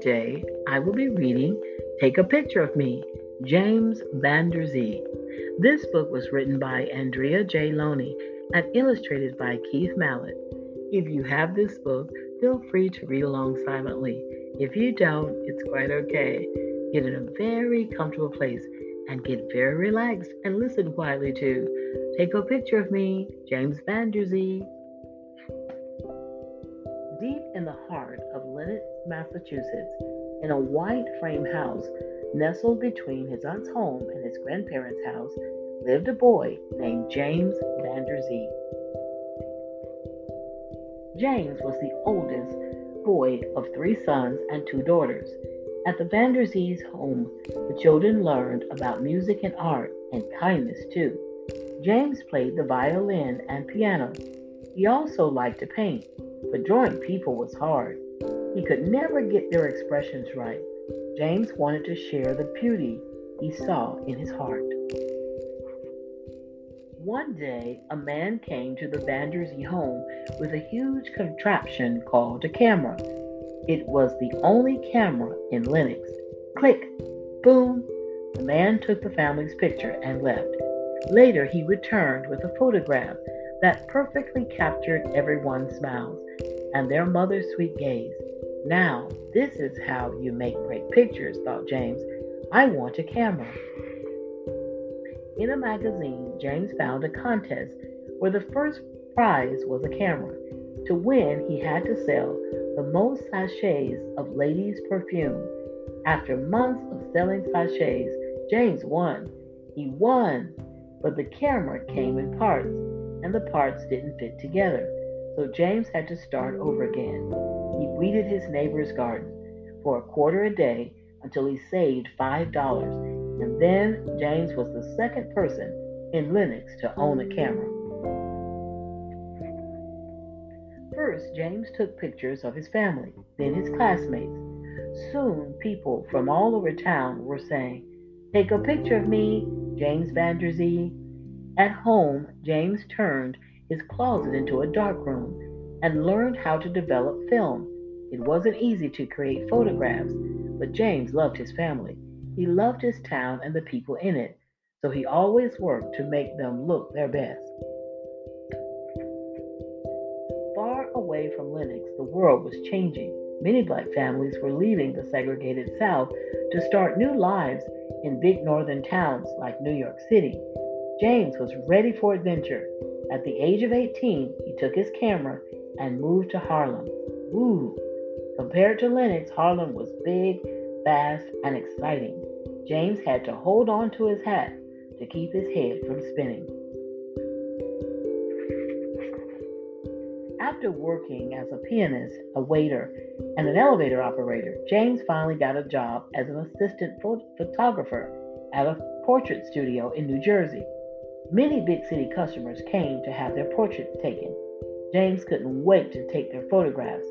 today I will be reading Take a Picture of Me, James Van. This book was written by Andrea J. Loney and illustrated by Keith Mallett. If you have this book, feel free to read along silently. If you don't, it's quite okay. Get in a very comfortable place and get very relaxed and listen quietly to Take a Picture of Me, James Van. Deep in the heart of Lenox, Massachusetts, in a white frame house nestled between his aunt's home and his grandparents' house, lived a boy named James Van Der Zee. James was the oldest boy of three sons and two daughters. At the Van Der Zee's home, the children learned about music and art and kindness too. James played the violin and piano. He also liked to paint but drawing people was hard. He could never get their expressions right. James wanted to share the beauty he saw in his heart. One day, a man came to the Van Der Zee home with a huge contraption called a camera. It was the only camera in Lenox. Click, boom, the man took the family's picture and left. Later, he returned with a photograph that perfectly captured everyone's smiles and their mother's sweet gaze. Now, this is how you make great pictures, thought James. I want a camera. In a magazine, James found a contest where the first prize was a camera. To win, he had to sell the most sachets of ladies' perfume. After months of selling sachets, James won. He won, but the camera came in parts and the parts didn't fit together. So James had to start over again. He weeded his neighbor's garden for a quarter a day until he saved $5. And then James was the second person in Lenox to own a camera. First, James took pictures of his family, then his classmates. Soon, people from all over town were saying, Take a picture of me, James Van Der Zee. At home, James turned his closet into a dark room and learned how to develop film. It wasn't easy to create photographs, but James loved his family. He loved his town and the people in it, so he always worked to make them look their best. Far away from Lenox, the world was changing. Many black families were leaving the segregated South to start new lives in big northern towns like New York City. James was ready for adventure. At the age of 18, he took his camera and moved to Harlem. Woo! Compared to Lenox, Harlem was big, fast, and exciting. James had to hold on to his hat to keep his head from spinning. After working as a pianist, a waiter, and an elevator operator, James finally got a job as an assistant photographer at a portrait studio in New Jersey. Many big city customers came to have their portraits taken. James couldn't wait to take their photographs,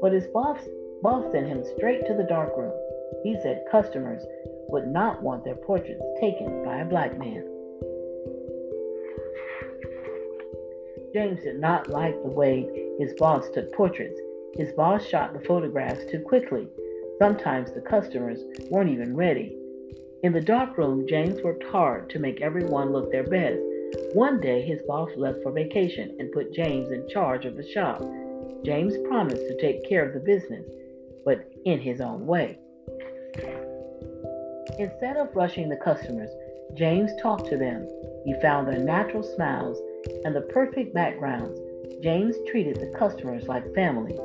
but his boss, boss sent him straight to the darkroom. He said customers would not want their portraits taken by a black man. James did not like the way his boss took portraits. His boss shot the photographs too quickly. Sometimes the customers weren't even ready. In the dark room, James worked hard to make everyone look their best. One day, his boss left for vacation and put James in charge of the shop. James promised to take care of the business, but in his own way. Instead of rushing the customers, James talked to them. He found their natural smiles and the perfect backgrounds. James treated the customers like family.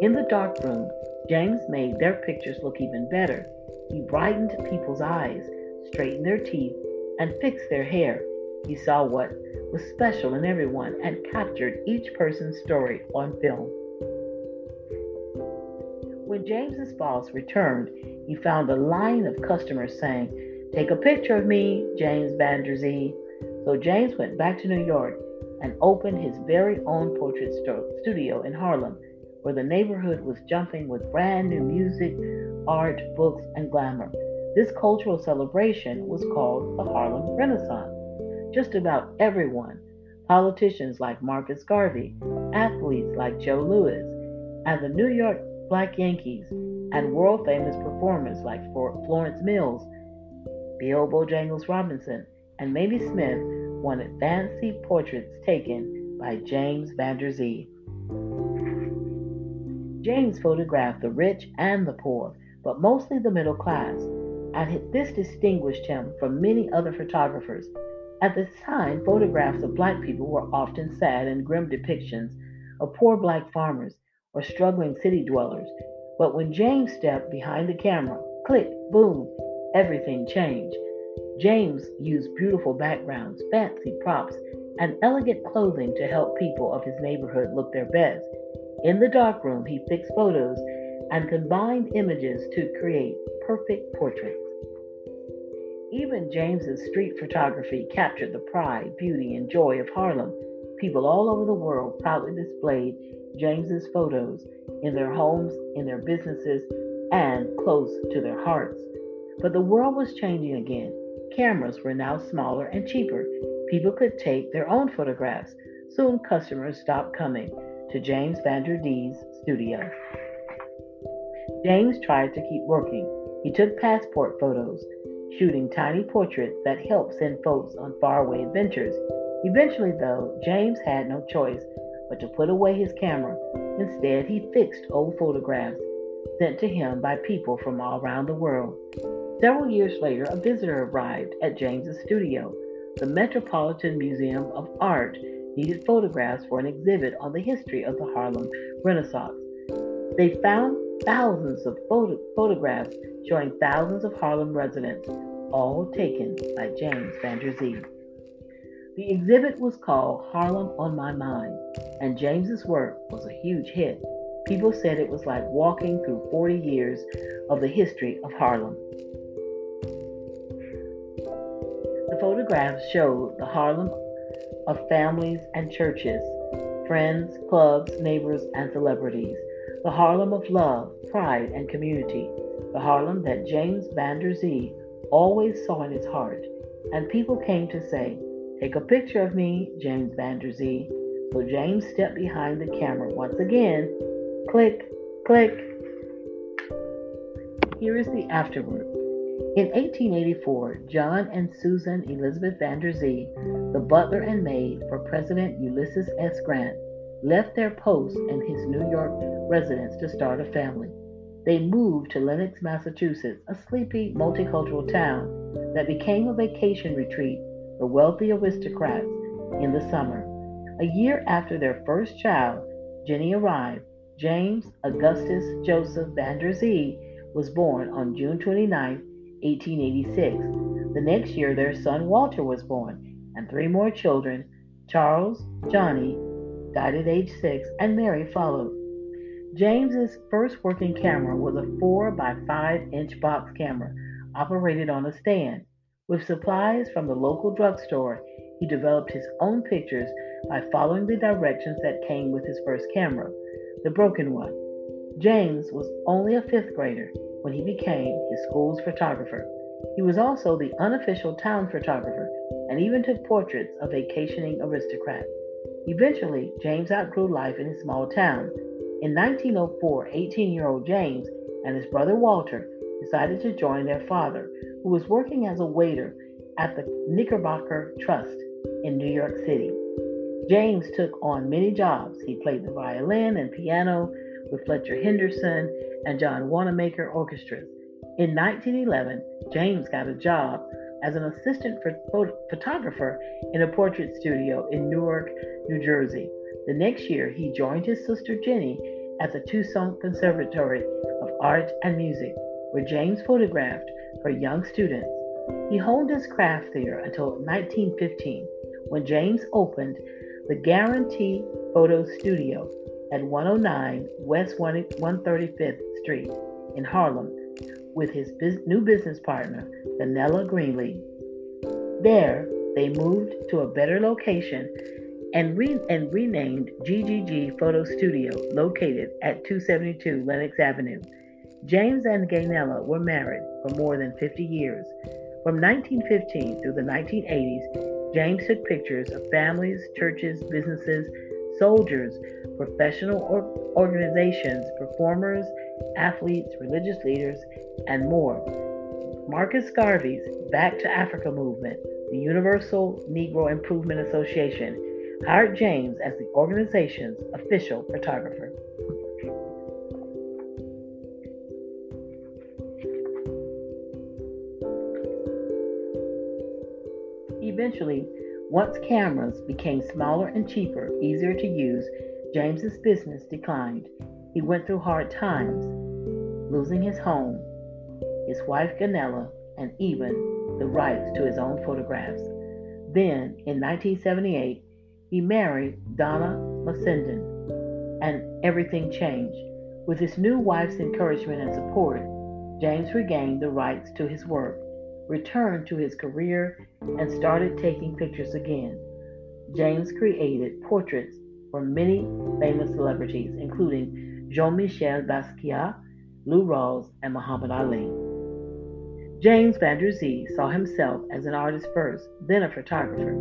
In the dark room, James made their pictures look even better. He brightened people's eyes, straightened their teeth, and fixed their hair. He saw what was special in everyone and captured each person's story on film. When James's boss returned, he found a line of customers saying, Take a picture of me, James Van Der Zee. So James went back to New York and opened his very own portrait studio in Harlem where the neighborhood was jumping with brand new music, art, books, and glamour. This cultural celebration was called the Harlem Renaissance. Just about everyone, politicians like Marcus Garvey, athletes like Joe Louis, and the New York black Yankees, and world famous performers like Florence Mills, Bill Bojangles Robinson, and Mamie Smith wanted fancy portraits taken by James Van Der Zee. James photographed the rich and the poor, but mostly the middle class, and this distinguished him from many other photographers. At the time, photographs of black people were often sad and grim depictions of poor black farmers or struggling city dwellers. But when James stepped behind the camera, click, boom, everything changed. James used beautiful backgrounds, fancy props, and elegant clothing to help people of his neighborhood look their best. In the darkroom, he fixed photos and combined images to create perfect portraits. Even James's street photography captured the pride, beauty, and joy of Harlem. People all over the world proudly displayed James's photos in their homes, in their businesses, and close to their hearts. But the world was changing again. Cameras were now smaller and cheaper. People could take their own photographs. Soon customers stopped coming to James Van Der Zee's studio. James tried to keep working. He took passport photos, shooting tiny portraits that helped send folks on faraway adventures. Eventually, though, James had no choice but to put away his camera. Instead, he fixed old photographs sent to him by people from all around the world. Several years later, a visitor arrived at James's studio. The Metropolitan Museum of Art needed photographs for an exhibit on the history of the Harlem Renaissance. They found thousands of photo- photographs showing thousands of Harlem residents, all taken by James Van Der Zee. The exhibit was called Harlem on My Mind, and James's work was a huge hit. People said it was like walking through 40 years of the history of Harlem. The photographs showed the Harlem of families and churches, friends, clubs, neighbors, and celebrities. The Harlem of love, pride, and community. The Harlem that James Van Der Zee always saw in his heart. And people came to say, Take a picture of me, James Van Der Zee. So James stepped behind the camera once again. Click, click. Here is the afterword. In 1884, John and Susan Elizabeth Van Der Zee, the butler and maid for President Ulysses S. Grant, left their posts and his New York residence to start a family. They moved to Lenox, Massachusetts, a sleepy, multicultural town that became a vacation retreat for wealthy aristocrats in the summer. A year after their first child, Jenny arrived. James Augustus Joseph Van Der Zee was born on June 29, 1886. The next year, their son Walter was born, and three more children, Charles, Johnny, died at age six, and Mary followed. James's first working camera was a 4 by 5 inch box camera operated on a stand. With supplies from the local drugstore, he developed his own pictures by following the directions that came with his first camera, the broken one. James was only a fifth grader when he became his school's photographer. He was also the unofficial town photographer and even took portraits of vacationing aristocrats. Eventually, James outgrew life in his small town. In 1904, 18 year old James and his brother Walter decided to join their father, who was working as a waiter at the Knickerbocker Trust in New York City. James took on many jobs. He played the violin and piano with Fletcher Henderson and John Wanamaker orchestras. In 1911, James got a job as an assistant photographer in a portrait studio in Newark, New Jersey. The next year, he joined his sister Jenny at the Toussaint Conservatory of Art and Music, where James photographed her young students. He honed his craft there until 1915, when James opened the Guarantee Photo Studio at 109 West 135th Street in Harlem with his new business partner, Gaynella Greenlee. There, they moved to a better location and, re- and renamed GGG Photo Studio, located at 272 Lenox Avenue. James and Gaynella were married for more than 50 years. From 1915 through the 1980s, James took pictures of families, churches, businesses, soldiers, professional or organizations, performers, athletes, religious leaders, and more. Marcus Garvey's Back to Africa movement, the Universal Negro Improvement Association, hired James as the organization's official photographer. Eventually, once cameras became smaller and cheaper, easier to use, James's business declined. He went through hard times, losing his home, his wife Gaynella, and even the rights to his own photographs. Then, in 1978, he married Donna Mussenden, and everything changed. With his new wife's encouragement and support, James regained the rights to his work, returned to his career, and started taking pictures again. James created portraits for many famous celebrities, including Jean Michel Basquiat, Lou Rawls, and Muhammad Ali. James Van Der Zee saw himself as an artist first, then a photographer.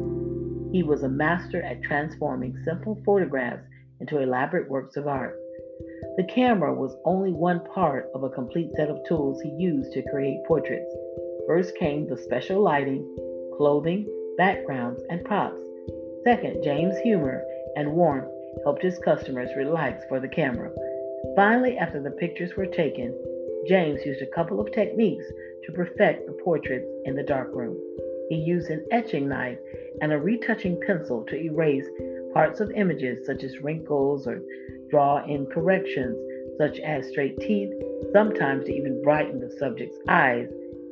He was a master at transforming simple photographs into elaborate works of art. The camera was only one part of a complete set of tools he used to create portraits. First came the special lighting, clothing, backgrounds, and props. Second, James' humor and warmth helped his customers relax for the camera. Finally, after the pictures were taken, James used a couple of techniques to perfect the portraits in the darkroom. He used an etching knife and a retouching pencil to erase parts of images such as wrinkles or draw in corrections such as straight teeth, sometimes to even brighten the subject's eyes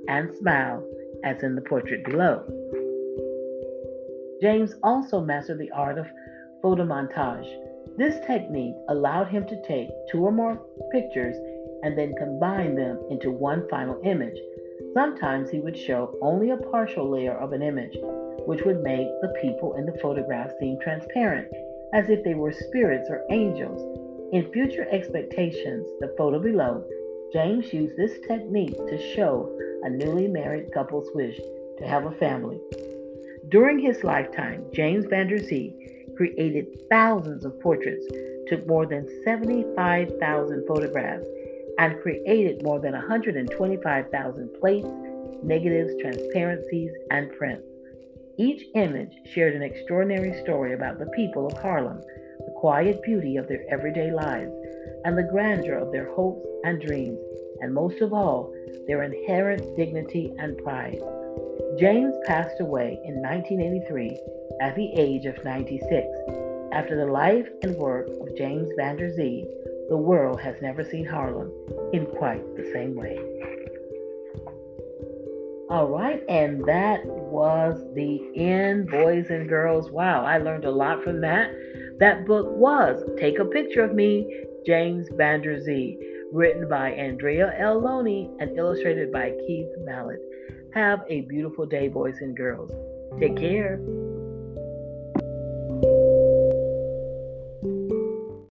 and smile, as in the portrait below. James also mastered the art of photomontage. This technique allowed him to take two or more pictures and then combine them into one final image. Sometimes he would show only a partial layer of an image, which would make the people in the photograph seem transparent, as if they were spirits or angels. In future expectations, the photo below, James used this technique to show a newly married couple's wish to have a family. During his lifetime, James Van Der Zee created thousands of portraits, took more than 75,000 photographs, and created more than 125,000 plates, negatives, transparencies, and prints. Each image shared an extraordinary story about the people of Harlem, the quiet beauty of their everyday lives, and the grandeur of their hopes and dreams, and most of all, their inherent dignity and pride. James passed away in 1983 at the age of 96. After the life and work of James Van Der Zee, the world has never seen Harlem in quite the same way. All right, and that was the end, boys and girls. Wow, I learned a lot from that. That book was Take a Picture of Me, James Van Der Zee, written by Andrea L. Loney and illustrated by Keith Mallett. Have a beautiful day, boys and girls. Take care.